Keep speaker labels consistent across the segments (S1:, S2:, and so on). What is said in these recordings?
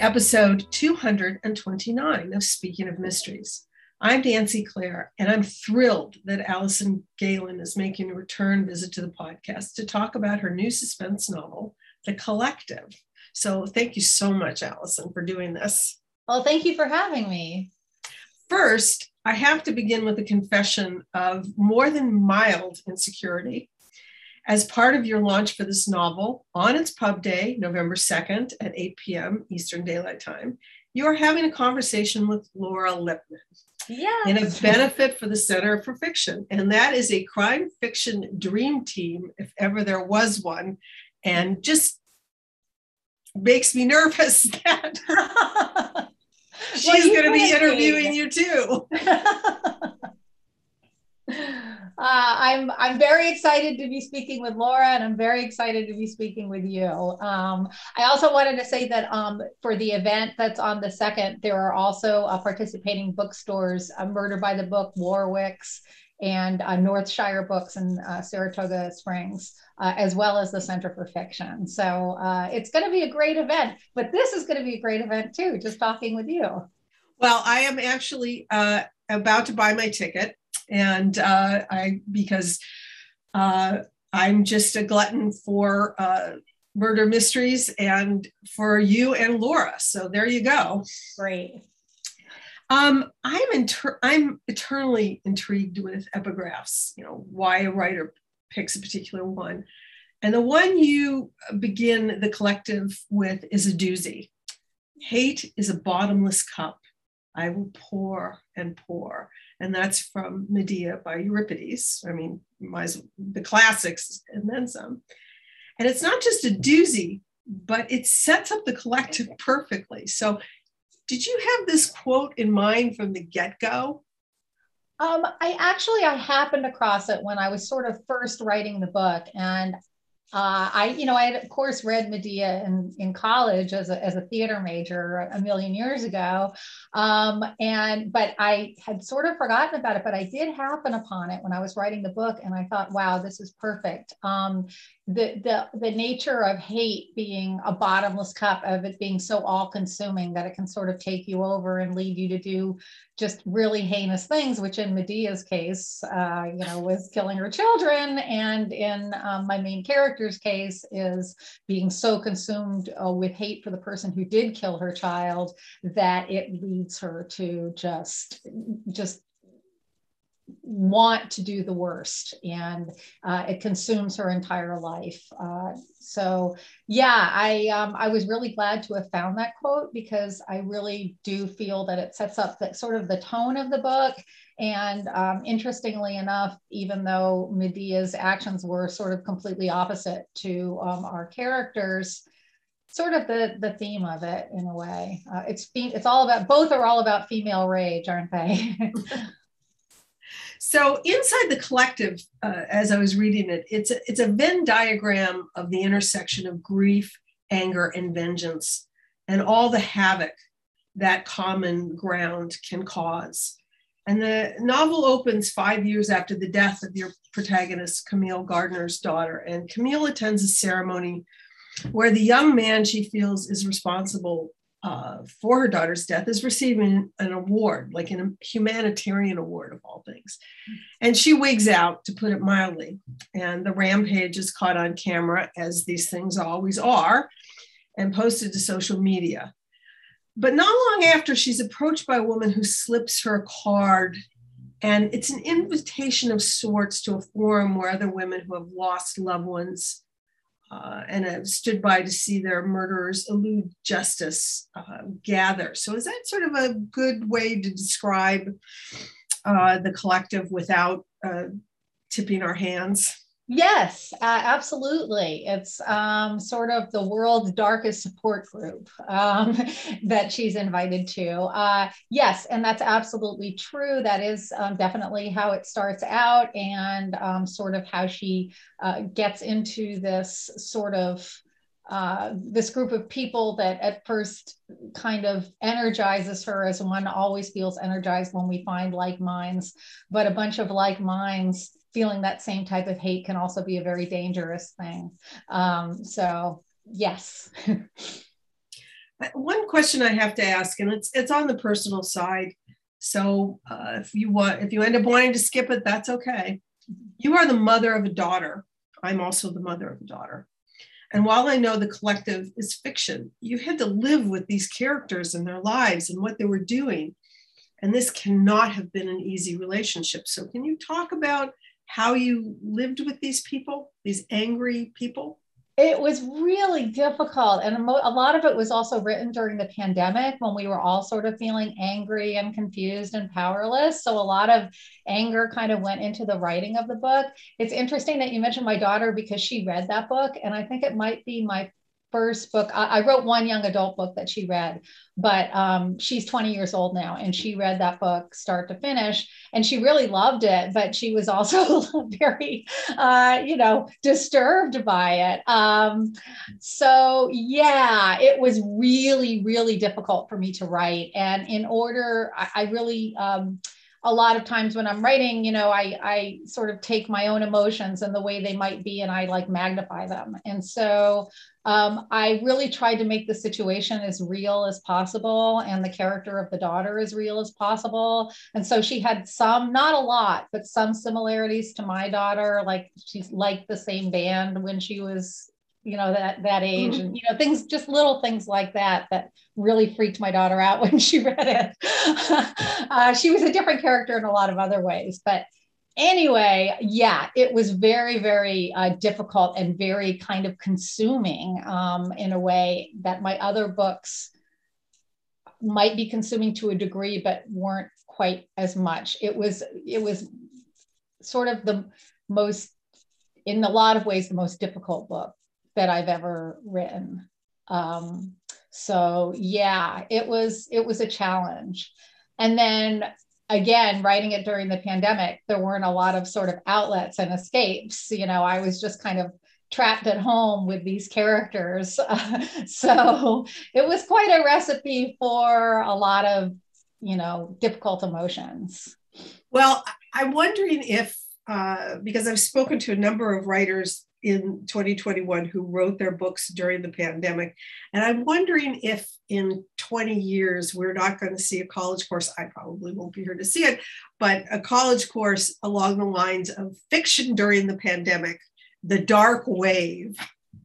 S1: to episode 229 of Speaking of Mysteries. I'm Nancy Clare, and I'm thrilled that Alison Gaylin is making a return visit to the podcast to talk about her new suspense novel, The Collective. So, thank you so much, Alison, for doing this.
S2: Well, thank you for having me.
S1: First, I have to begin with a confession of more than mild insecurity as part of your launch for this novel on its pub day, November 2nd at 8 p.m. Eastern Daylight Time, you are having a conversation with Laura Lippman.
S2: Yeah.
S1: In a benefit for the Center for Fiction. And that is a crime fiction dream team, if ever there was one. And just makes me nervous that she's well, going to be interviewing you too.
S2: Uh, I'm I'm very excited to be speaking with Laura, and I'm very excited to be speaking with you. Um, I also wanted to say that um, for the event that's on the second, there are also uh, participating bookstores: uh, Murder by the Book, Warwick's, and uh, Northshire Books in uh, Saratoga Springs, uh, as well as the Center for Fiction. So it's going to be a great event. But this is going to be a great event too. Just talking with you.
S1: Well, I am actually about to buy my ticket and uh, I because uh, I'm just a glutton for uh, murder mysteries and for you and Laura. So there you go.
S2: Great.
S1: Um, I'm inter- I'm eternally intrigued with epigraphs. You know why a writer picks a particular one, and the one you begin the collective with is a doozy. Hate is a bottomless cup. I will pour and pour and that's from Medea by Euripides. I mean, the classics and then some. And it's not just a doozy, but it sets up the collective perfectly. So, did you have this quote in mind from the get go?
S2: Um, I actually I happened across it when I was sort of first writing the book, and uh, I, you know, I had of course read Medea in, in college as a, as a theater major a million years ago. Um, and, but I had sort of forgotten about it, but I did happen upon it when I was writing the book. And I thought, wow, this is perfect. Um, the, the, the nature of hate being a bottomless cup of it being so all consuming that it can sort of take you over and lead you to do just really heinous things, which in Medea's case, uh, you know, was killing her children. And in um, my main character's case is being so consumed uh, with hate for the person who did kill her child that it leads her to just, just want to do the worst and uh, it consumes her entire life. Uh, so yeah i um, i was really glad to have found that quote because i really do feel that it sets up that sort of the tone of the book. And um, interestingly enough even though medea's actions were sort of completely opposite to um, our characters sort of the the theme of it in a way. Uh, it's it's all about both are all about female rage aren't they
S1: So inside the collective, uh, as I was reading it, it's a, it's a Venn diagram of the intersection of grief, anger, and vengeance, and all the havoc that common ground can cause. And the novel opens five years after the death of your protagonist, Camille Gardner's daughter. And Camille attends a ceremony where the young man she feels is responsible uh, for her daughter's death is receiving an award, like a humanitarian award of all things. And she wigs out, to put it mildly. And the rampage is caught on camera, as these things always are, and posted to social media. But not long after, she's approached by a woman who slips her card. And it's an invitation of sorts to a forum where other women who have lost loved ones uh, and have stood by to see their murderers elude justice uh, gather. So, is that sort of a good way to describe uh, the collective without uh, tipping our hands?
S2: Yes, uh, absolutely. It's um, sort of the world's darkest support group um, that she's invited to. Uh, yes, and that's absolutely true. That is um, definitely how it starts out and um, sort of how she uh, gets into this sort of. Uh, this group of people that at first kind of energizes her as one always feels energized when we find like minds, but a bunch of like minds feeling that same type of hate can also be a very dangerous thing. Um, so, yes.
S1: one question I have to ask, and it's it's on the personal side. So uh, if you want, if you end up wanting to skip it, that's okay. You are the mother of a daughter. I'm also the mother of a daughter. And while I know the collective is fiction, you had to live with these characters and their lives and what they were doing. And this cannot have been an easy relationship. So, can you talk about how you lived with these people, these angry people?
S2: It was really difficult. And a lot of it was also written during the pandemic when we were all sort of feeling angry and confused and powerless. So a lot of anger kind of went into the writing of the book. It's interesting that you mentioned my daughter because she read that book. And I think it might be my first book. I, I, wrote one young adult book that she read, but um, she's 20 years old now, and she read that book start to finish, and she really loved it. But she was also very, uh, you know, disturbed by it. Um, so yeah, it was really, really difficult for me to write, and in order, I, I really. Um, a lot of times when I'm writing, you know, I, I sort of take my own emotions and the way they might be and I like magnify them. And so um, I really tried to make the situation as real as possible and the character of the daughter as real as possible. And so she had some, not a lot, but some similarities to my daughter. Like she's like the same band when she was you know that that age mm-hmm. and you know things just little things like that that really freaked my daughter out when she read it. Uh, she was a different character in a lot of other ways but anyway yeah it was very very uh, difficult and very kind of consuming um, in a way that my other books might be consuming to a degree but weren't quite as much. It was it was sort of the most in a lot of ways the most difficult book that I've ever written. Um, so yeah, it was it was a challenge. And then again, writing it during the pandemic, there weren't a lot of sort of outlets and escapes. You know, I was just kind of trapped at home with these characters. Uh, so it was quite a recipe for a lot of, you know, difficult emotions.
S1: Well, I'm wondering if, uh, because I've spoken to a number of writers in 2021 who wrote their books during the pandemic. And I'm wondering if in 20 years we're not going to see a college course. I probably won't be here to see it, but a college course along the lines of fiction during the pandemic, the dark wave.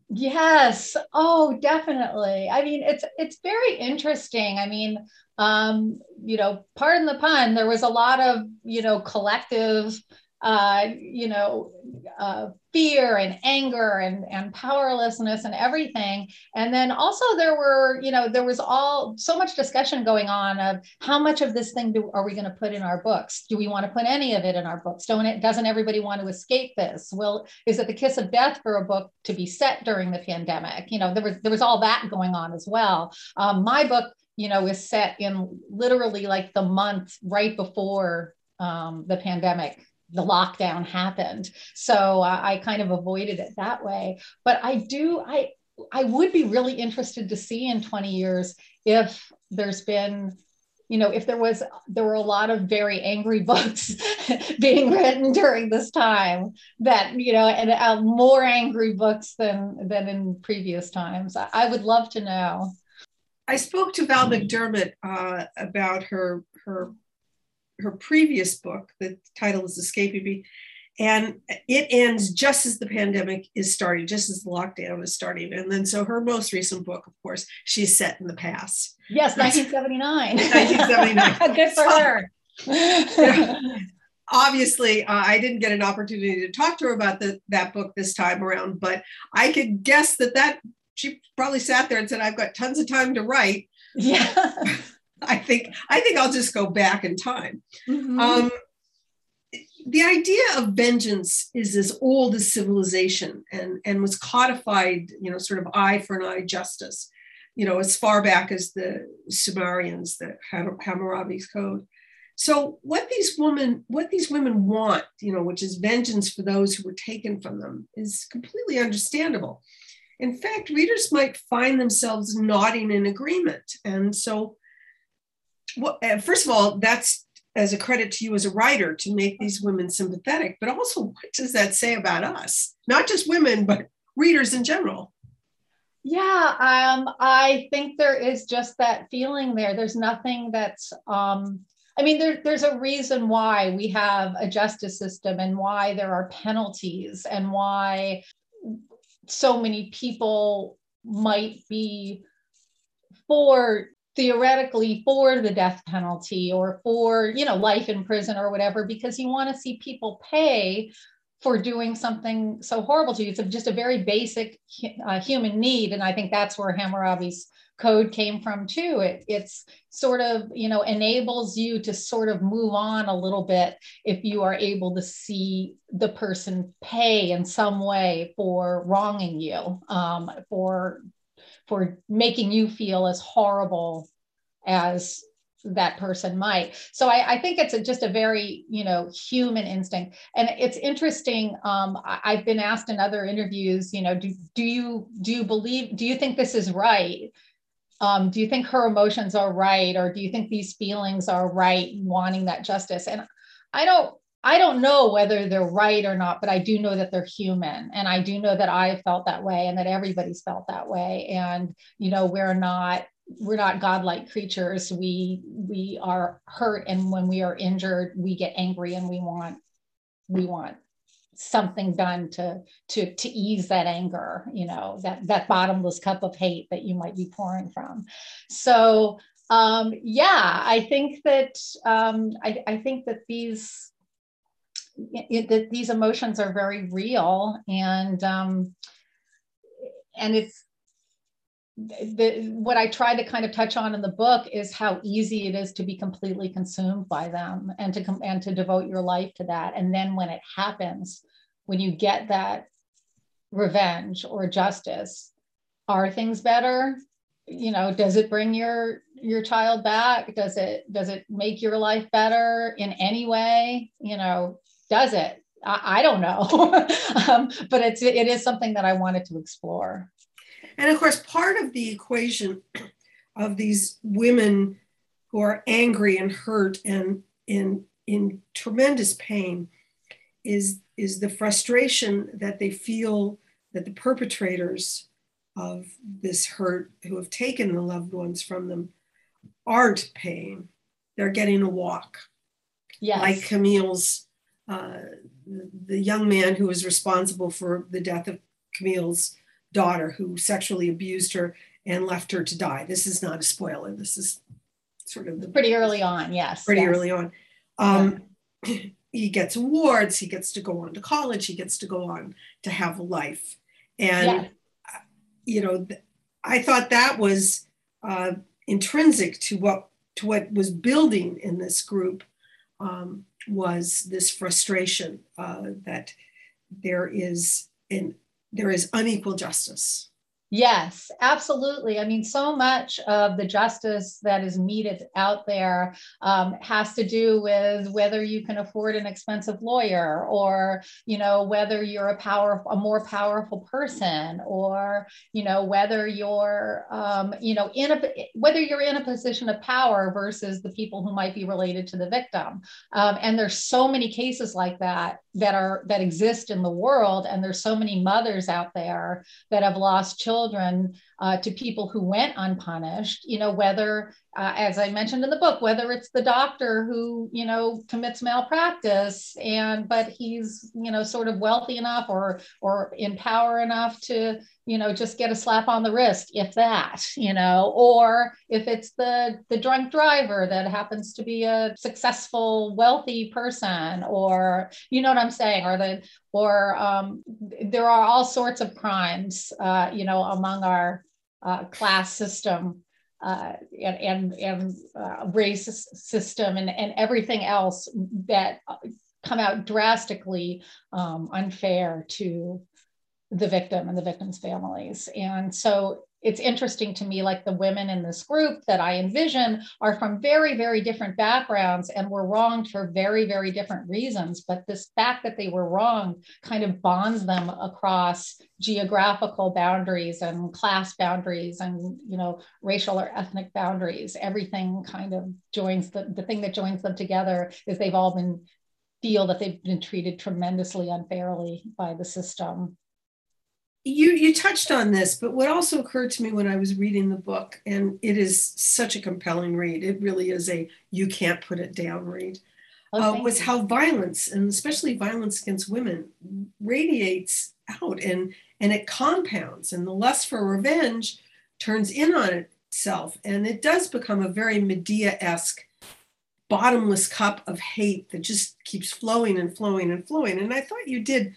S2: Yes. Oh, definitely. I mean, it's it's very interesting. I mean, um, you know, pardon the pun, there was a lot of, you know, collective uh, you know, uh, fear and anger and, and powerlessness and everything. And then also there were, you know, there was all so much discussion going on of how much of this thing do, are we going to put in our books? Do we want to put any of it in our books? Don't it, doesn't everybody want to escape this? Well, is it the kiss of death for a book to be set during the pandemic? You know, there was there was all that going on as well. Um, my book, you know, is set in literally like the month right before um, the pandemic the lockdown happened. So uh, I kind of avoided it that way. But I do, I, I would be really interested to see in 20 years if there's been you know if there was there were a lot of very angry books being written during this time that you know and uh, more angry books than than in previous times I, I, would love to know
S1: i spoke to val mcdermid uh, about her her her previous book. The title is Escaping Me. And it ends just as the pandemic is starting, just as the lockdown is starting. And then, so her most recent book, of course, she's set in the past.
S2: Yes, 1979. 1979. Good for so, her.
S1: obviously, uh, I didn't get an opportunity to talk to her about the, that book this time around, but I could guess that that she probably sat there and said, "I've got tons of time to write."
S2: Yeah.
S1: I think I think I'll just go back in time. Mm-hmm. Um, the idea of vengeance is as old as civilization and, and was codified, you know, sort of eye for an eye justice, you know, as far back as the Sumerians, the Hammurabi's code. So what these women, what these women want, you know, which is vengeance for those who were taken from them, is completely understandable. In fact, readers might find themselves nodding in agreement. And so well, uh, first of all, that's as a credit to you as a writer to make these women sympathetic, but also what does that say about us? Not just women, but readers in general.
S2: Yeah, um, I think there is just that feeling there. There's nothing that's, um, I mean, there, there's a reason why we have a justice system and why there are penalties and why so many people might be for theoretically for the death penalty or for you know life in prison or whatever because you want to see people pay for doing something so horrible to you. It's just a very basic uh, human need and i think that's where hammurabi's code came from too. It, it's sort of you know enables you to sort of move on a little bit if you are able to see the person pay in some way for wronging you um, for for making you feel as horrible as that person might. So I, I think it's a, just a very, you know, human instinct. And it's interesting. Um, I, have been asked in other interviews, you know, do, do you do you believe, do you think this is right? Um, do you think her emotions are right? Or do you think these feelings are right, wanting that justice? And I don't I don't know whether they're right or not, but I do know that they're human. And I do know that I felt that way and that everybody's felt that way. And, you know, we're not we're not godlike creatures we we are hurt and when we are injured we get angry and we want we want something done to to to ease that anger you know that that bottomless cup of hate that you might be pouring from so um yeah i think that um i, I think that these it, that these emotions are very real and um, and it's the, what I try to kind of touch on in the book is how easy it is to be completely consumed by them and to come and to devote your life to that. And then when it happens, when you get that revenge or justice, are things better? You know, does it bring your your child back? Does it does it make your life better in any way? You know, does it? I, I don't know, um, but it's it is something that I wanted to explore.
S1: And of course, part of the equation of these women who are angry and hurt and in in tremendous pain is is the frustration that they feel that the perpetrators of this hurt who have taken the loved ones from them aren't paying they're getting a walk
S2: yes.
S1: like camille's uh, the young man who was responsible for the death of Camille's daughter, who sexually abused her and left her to die. This is not a spoiler. This is sort of the,
S2: pretty early on. Yes,
S1: pretty
S2: yes.
S1: early on. Um, yeah. He gets awards. He gets to go on to college. He gets to go on to have a life. And yeah. you know, I thought that was uh, intrinsic to what to what was building in this group. Um, was this frustration uh, that there is in there is unequal justice
S2: Yes, absolutely. I mean, so much of the justice that is meted out there um, has to do with whether you can afford an expensive lawyer, or you know whether you're a power, a more powerful person, or you know whether you're um, you know in a whether you're in a position of power versus the people who might be related to the victim. Um, and there's so many cases like that that are that exist in the world, and there's so many mothers out there that have lost children children uh, to people who went unpunished, you know, whether, uh, as I mentioned in the book, whether it's the doctor who, you know, commits malpractice and, but he's, you know, sort of wealthy enough or, or in power enough to, you know, just get a slap on the wrist, if that, you know, or if it's the, the drunk driver that happens to be a successful, wealthy person, or, you know what I'm saying, or the, or um, there are all sorts of crimes, uh, you know, among our uh, class system uh, and and, and uh, race system and, and everything else that come out drastically um, unfair to the victim and the victim's families. And so it's interesting to me like the women in this group that i envision are from very very different backgrounds and were wronged for very very different reasons but this fact that they were wrong kind of bonds them across geographical boundaries and class boundaries and you know racial or ethnic boundaries. Everything kind of joins the, the thing that joins them together is they've all been feel that they've been treated tremendously unfairly by the system
S1: you you touched on this, but what also occurred to me when I was reading the book, and it is such a compelling read. It really is a you can't put it down read. Oh, uh, was you. how violence, and especially violence against women, radiates out and and it compounds, and the lust for revenge turns in on itself, and it does become a very Medea-esque bottomless cup of hate that just keeps flowing and flowing and flowing. And I thought you did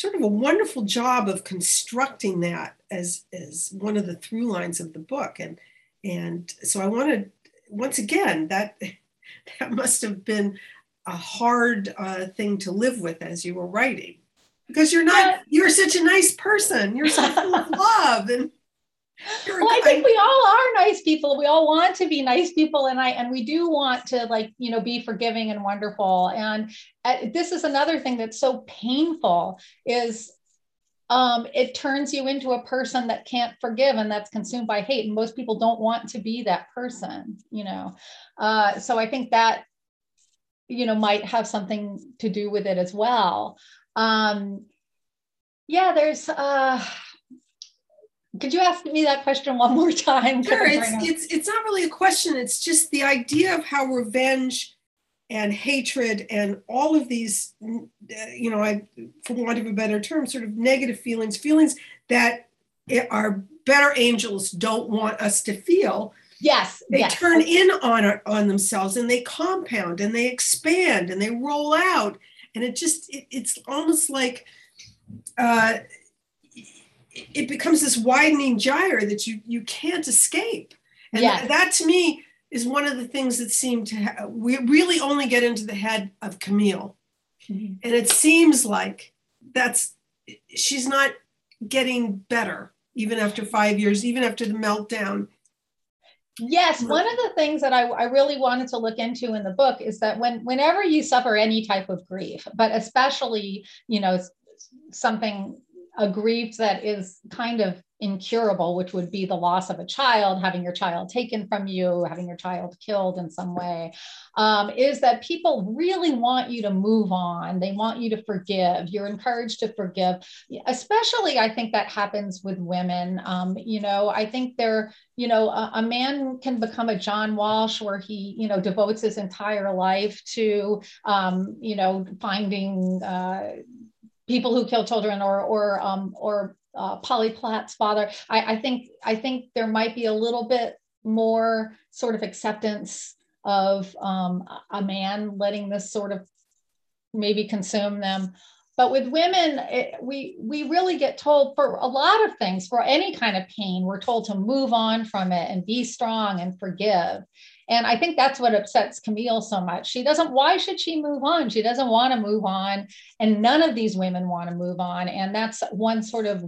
S1: sort of a wonderful job of constructing that as as one of the through lines of the book. And and so i wanted once again that that must have been a hard uh, thing to live with as you were writing. Because you're not you're such a nice person. You're so full of love and
S2: well, I think we all are nice people. We all want to be nice people, and I and we do want to like you know be forgiving and wonderful. And uh, this is another thing that's so painful is um, it turns you into a person that can't forgive and that's consumed by hate. And most people don't want to be that person, you know. Uh, so I think that you know might have something to do with it as well. Um, yeah, there's. Uh, could you ask me that question one more time?
S1: Sure. It's, it's, it's not really a question. It's just the idea of how revenge and hatred and all of these, you know, I, for want of a better term, sort of negative feelings, feelings that our better angels don't want us to feel.
S2: Yes.
S1: They
S2: yes.
S1: turn in on, on themselves and they compound and they expand and they roll out. And it just, it, it's almost like, uh, it becomes this widening gyre that you you can't escape and yes. that to me is one of the things that seem to ha- we really only get into the head of camille mm-hmm. and it seems like that's she's not getting better even after five years even after the meltdown
S2: Yes, one of the things that I, I, really wanted to look into in the book is that when whenever you suffer any type of grief, but especially you know something a grief that is kind of incurable, which would be the loss of a child, having your child taken from you, having your child killed in some way, um, is that people really want you to move on. They want you to forgive. You're encouraged to forgive. Especially, I think that happens with women. Um, you know, I think they're, you know, a, a, man can become a John Walsh where he, you know, devotes his entire life to, um, you know, finding, uh, people who kill children or or um, or uh, Polly Platt's father. I, I think I think there might be a little bit more sort of acceptance of um, a man letting this sort of maybe consume them. But with women, it, we we really get told for a lot of things, for any kind of pain, we're told to move on from it and be strong and forgive. And I think that's what upsets Camille so much. She doesn't, why should she move on? She doesn't want to move on. And none of these women want to move on. And that's one sort of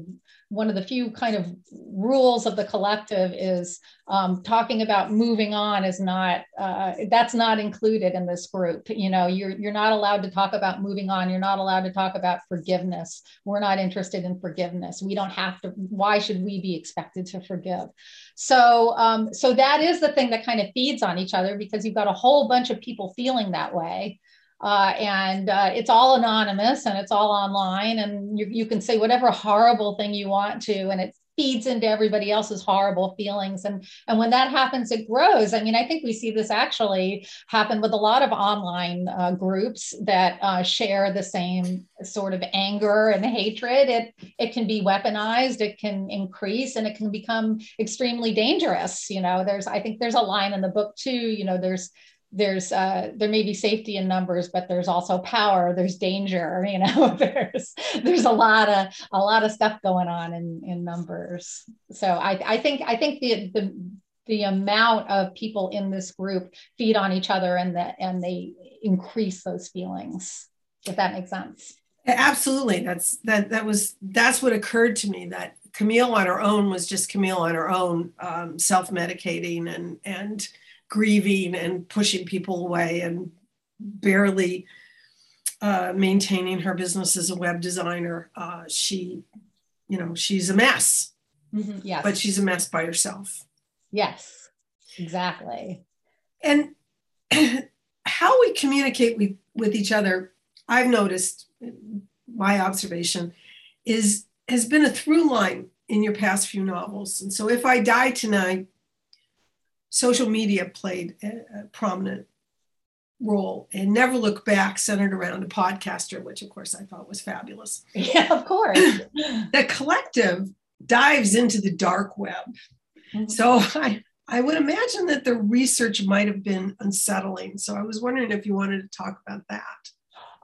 S2: one of the few kind of rules of the collective is um, talking about moving on is not uh, that's not included in this group. You know you're you're not allowed to talk about moving on. You're not allowed to talk about forgiveness. We're not interested in forgiveness. We don't have to why should we be expected to forgive? So um, so that is the thing that kind of feeds on each other because you've got a whole bunch of people feeling that way uh, and uh, it's all anonymous and it's all online and you, you can say whatever horrible thing you want to and it feeds into everybody else's horrible feelings. And and when that happens it grows. I mean i think we see this actually happen with a lot of online uh, groups that uh, share the same sort of anger and hatred. It it can be weaponized it can increase and it can become extremely dangerous you know. There's i think there's a line in the book too you know there's there's uh, there may be safety in numbers, but there's also power. There's danger. You know, there's there's a lot of a lot of stuff going on in in numbers. So I I think I think the the the amount of people in this group feed on each other and that and they increase those feelings. If that makes sense.
S1: Absolutely. That's that that was that's what occurred to me that Camille on her own was just Camille on her own, um, self-medicating and and grieving and pushing people away and barely uh, maintaining her business as a web designer. Uh, she, you know, she's a mess. Mm-hmm, yes. But she's a mess by herself.
S2: Yes, exactly.
S1: And how we communicate with, with each other, I've noticed, my observation is has been a through line in your past few novels. And so, if I die tonight, social media played a, prominent role and never look back centered around a podcaster which of course i thought was fabulous.
S2: Yeah of course.
S1: The collective dives into the dark web. Mm-hmm. so i i would imagine that the research might have been unsettling. So i was wondering if you wanted to talk about that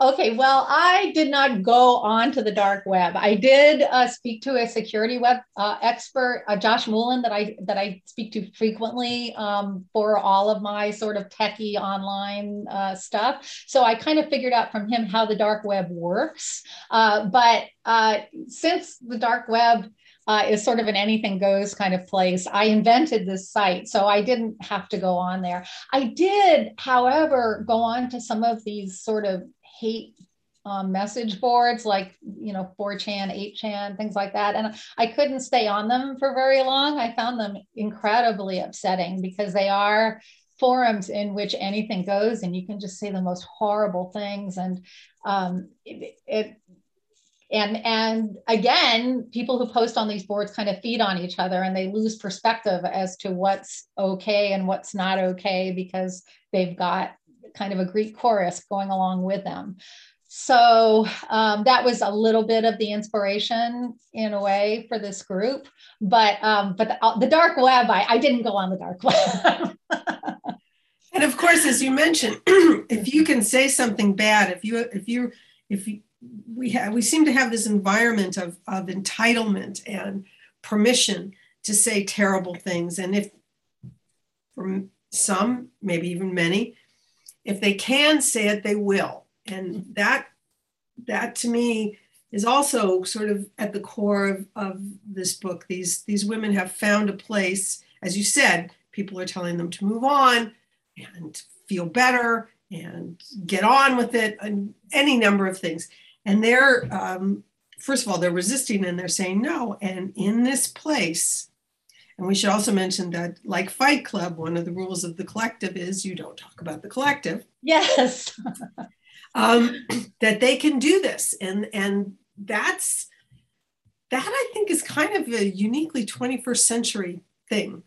S2: Okay, well, I did not go on to the dark web. I did uh, speak to a security web uh, expert, uh, Josh Mullen, that I that I speak to frequently um, for all of my sort of techie online uh, stuff. So I kind of figured out from him how the dark web works. Uh, but uh, since the dark web uh, is sort of an anything goes kind of place. I invented this site, so I didn't have to go on there. I did, however, go on to some of these sort of hate um, message boards like you know 4chan 8chan things like that. And i couldn't stay on them for very long. I found them incredibly upsetting because they are forums in which anything goes and you can just say the most horrible things. And um, it, it and and again people who post on these boards kind of feed on each other and they lose perspective as to what's okay and what's not okay because they've got kind of a Greek chorus going along with them. So um, that was a little bit of the inspiration in a way for this group. But um, but the, uh, the, dark web, I, I didn't go on the dark web.
S1: and of course, as you mentioned, if you can say something bad, if you if you if you, we have we seem to have this environment of of entitlement and permission to say terrible things, and if for some, maybe even many, if they can say it, they will. And that that to me is also sort of at the core of, of this book. These these women have found a place, as you said, people are telling them to move on and feel better and get on with it and any number of things. And they're um, first of all, they're resisting and they're saying no. And in this place, and we should also mention that, like Fight Club, one of the rules of the collective is you don't talk about the collective.
S2: Yes.
S1: um, that they can do this, and and that's that I think is kind of a uniquely 21st century thing.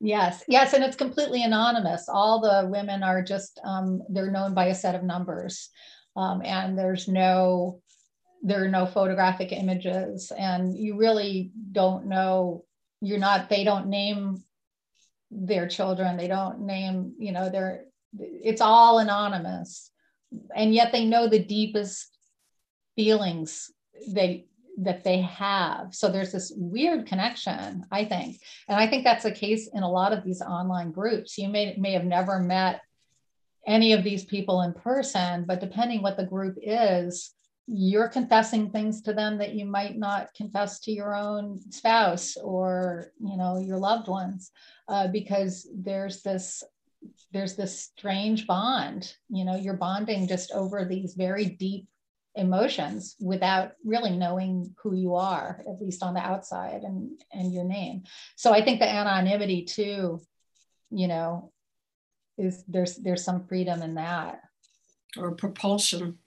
S2: Yes, yes, and it's completely anonymous. All the women are just um, they're known by a set of numbers, um, and there's no there are no photographic images, and you really don't know you're not they don't name their children. They don't name you know they're it's all anonymous. And yet they know the deepest feelings they that they have. So there's this weird connection i think. And i think that's the case in a lot of these online groups. You may may have never met any of these people in person but depending what the group is you're confessing things to them that you might not confess to your own spouse or you know your loved ones uh, because there's this there's this strange bond you know you're bonding just over these very deep emotions without really knowing who you are at least on the outside and and your name. So i think the anonymity too you know is there's there's some freedom in that.
S1: Or propulsion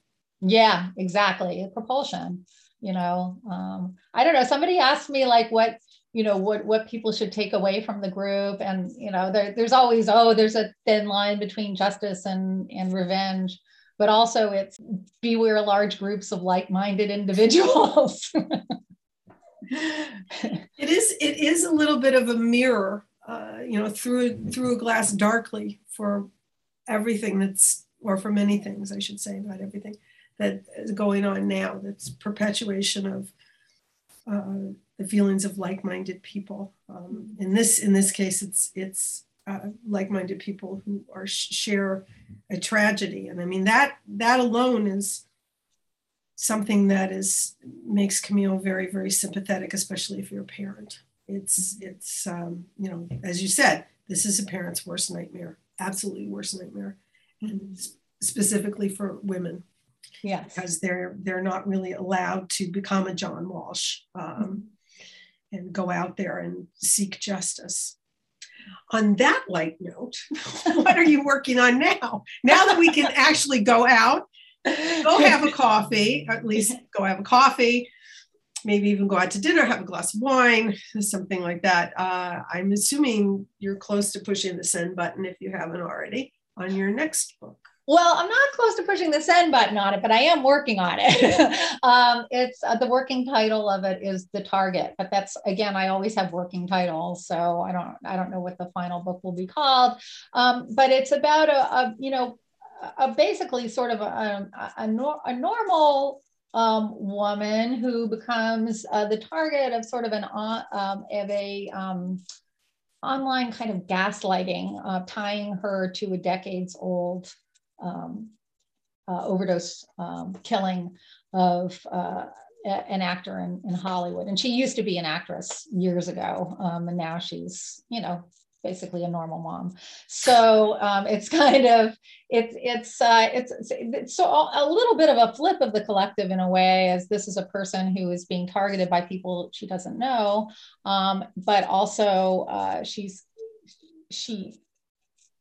S2: yeah, exactly. Propulsion. You know, um, I don't know. Somebody asked me like what you know what what people should take away from the group, and you know, there, there's always oh, there's a thin line between justice and and revenge, but also it's beware large groups of like-minded individuals.
S1: it is it is a little bit of a mirror, uh, you know, through through a glass darkly for everything that's or for many things, I should say, not everything that is going on now. That's perpetuation of uh, the feelings of like-minded people. Um, in this in this case, it's it's uh, like-minded people who are share a tragedy, and I mean that that alone is something that is makes Camille very very sympathetic, especially if you're a parent. It's it's um, you know as you said, this is a parent's worst nightmare, absolutely worst nightmare, and specifically for women
S2: yes.
S1: because they're they're not really allowed to become a John Walsh um, and go out there and seek justice. On that light note, what are you working on now? Now that we can actually go out, go have a coffee, at least go have a coffee, maybe even go out to dinner, have a glass of wine, something like that. Uh, I'm assuming you're close to pushing the send button if you haven't already on your next book.
S2: Well, I'm not close to pushing the send button on it, but I am working on it. um, it's uh, the working title of it is the target, but that's again, I always have working titles, so I don't I don't know what the final book will be called. Um, but it's about a, a you know a basically sort of a, a, a, nor- a normal um, woman who becomes uh, the target of sort of an uh, um, of a um, online kind of gaslighting, uh, tying her to a decades old um, uh, overdose um, killing of uh, an actor in, in Hollywood. And she used to be an actress years ago. Um, and now she's, you know, basically a normal mom. So um, it's kind of, it's, it's, uh, it's, it's, so a little bit of a flip of the collective in a way, as this is a person who is being targeted by people she doesn't know. Um, but also uh, she's, she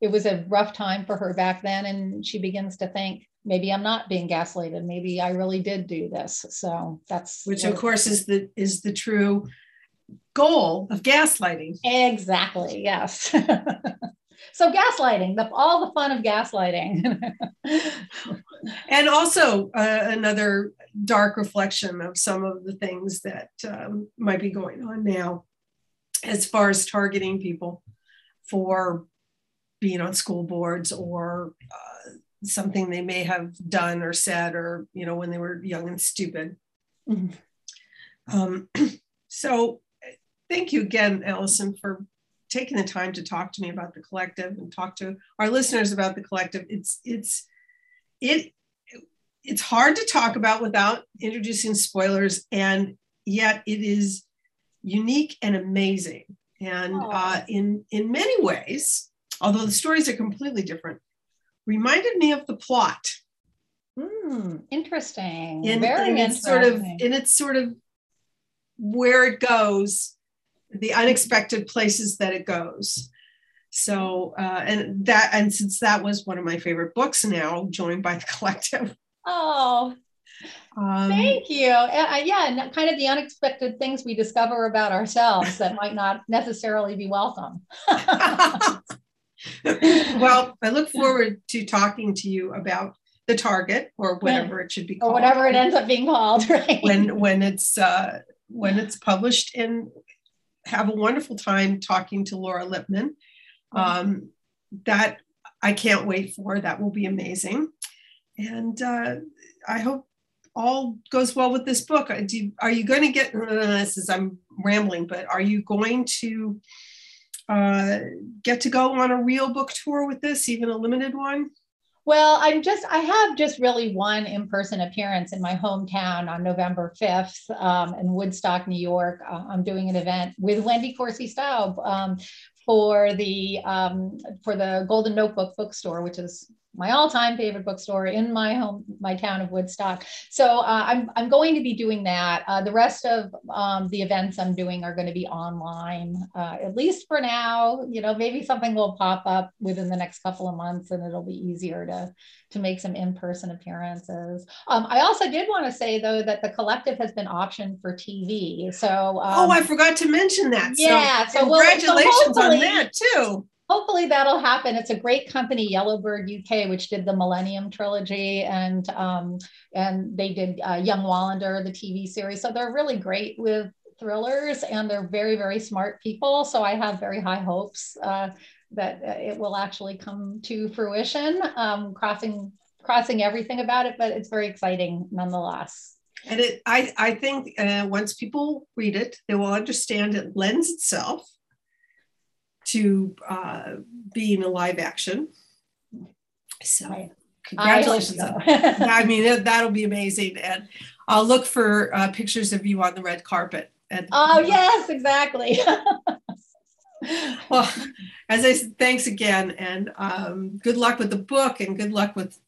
S2: it was a rough time for her back then and she begins to think maybe i'm not being gaslighted. Maybe i really did do this. So that's
S1: which of course is the is the true goal of gaslighting.
S2: Exactly yes. So gaslighting the, all the fun of gaslighting.
S1: And also uh, another dark reflection of some of the things that um, might be going on now as far as targeting people for being on school boards or uh, something they may have done or said or you know when they were young and stupid. Mm-hmm. um, so thank you again alison for taking the time to talk to me about the collective and talk to our listeners about the collective. It's it's it it's hard to talk about without introducing spoilers and yet it is unique and amazing. And uh, in in many ways although the stories are completely different, reminded me of the plot.
S2: Hmm, interesting. In, Very in
S1: interesting. Sort of, in its sort of where it goes, the unexpected places that it goes. So, uh, and that, and since that was one of my favorite books now, joined by the collective.
S2: Oh, um, Thank you. Uh, yeah, kind of the unexpected things we discover about ourselves that might not necessarily be welcome.
S1: well, I look forward to talking to you about the target or whatever it should be called.
S2: Or whatever it ends up being called, right?
S1: When when it's uh, when it's published and have a wonderful time talking to Laura Lippman. Mm-hmm. Um, that I can't wait for. That will be amazing. And uh, I hope all goes well with this book. Do, are you going to get, uh, this is, I'm rambling, but are you going to uh, get to go on a real book tour with this, even a limited one?
S2: Well, I'm just, I have just really one in person appearance in my hometown on November 5th um, in Woodstock, New York. Uh, I'm doing an event with Wendy Corsi Staub um, for the um, for the Golden Notebook bookstore, which is my all-time favorite bookstore in my home, my town of Woodstock. So uh, I'm, I'm going to be doing that. Uh, the rest of um, the events I'm doing are going to be online, uh, at least for now. You know, maybe something will pop up within the next couple of months, and it'll be easier to to make some in-person appearances. Um, I also did want to say though that the collective has been optioned for TV. So
S1: um, oh, I forgot to mention that. Yeah, so, so congratulations we'll, so on that too
S2: hopefully that'll happen. It's a great company, Yellowbird UK, which did the Millennium trilogy, and um, and they did uh, Young Wallander, the TV series. So they're really great with thrillers, and they're very very smart people. So I have very high hopes uh, that uh, it will actually come to fruition. Um, crossing crossing everything about it, but it's very exciting nonetheless.
S1: And it, I, I think uh, once people read it, they will understand it lends itself to uh, being a live action. So congratulations. I, I mean, that'll be amazing. And I'll look for uh, pictures of you on the red carpet. And,
S2: oh, yes, exactly.
S1: well, as I said, thanks again. And um, good luck with the book and good luck with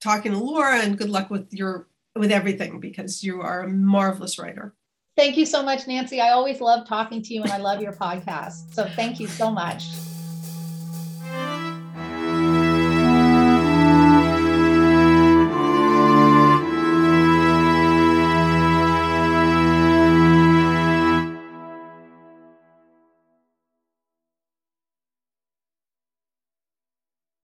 S1: talking to Laura and good luck with your with everything because you are a marvelous writer.
S2: Thank you so much, Nancy. I always love talking to you and I love your podcast. So thank you so much.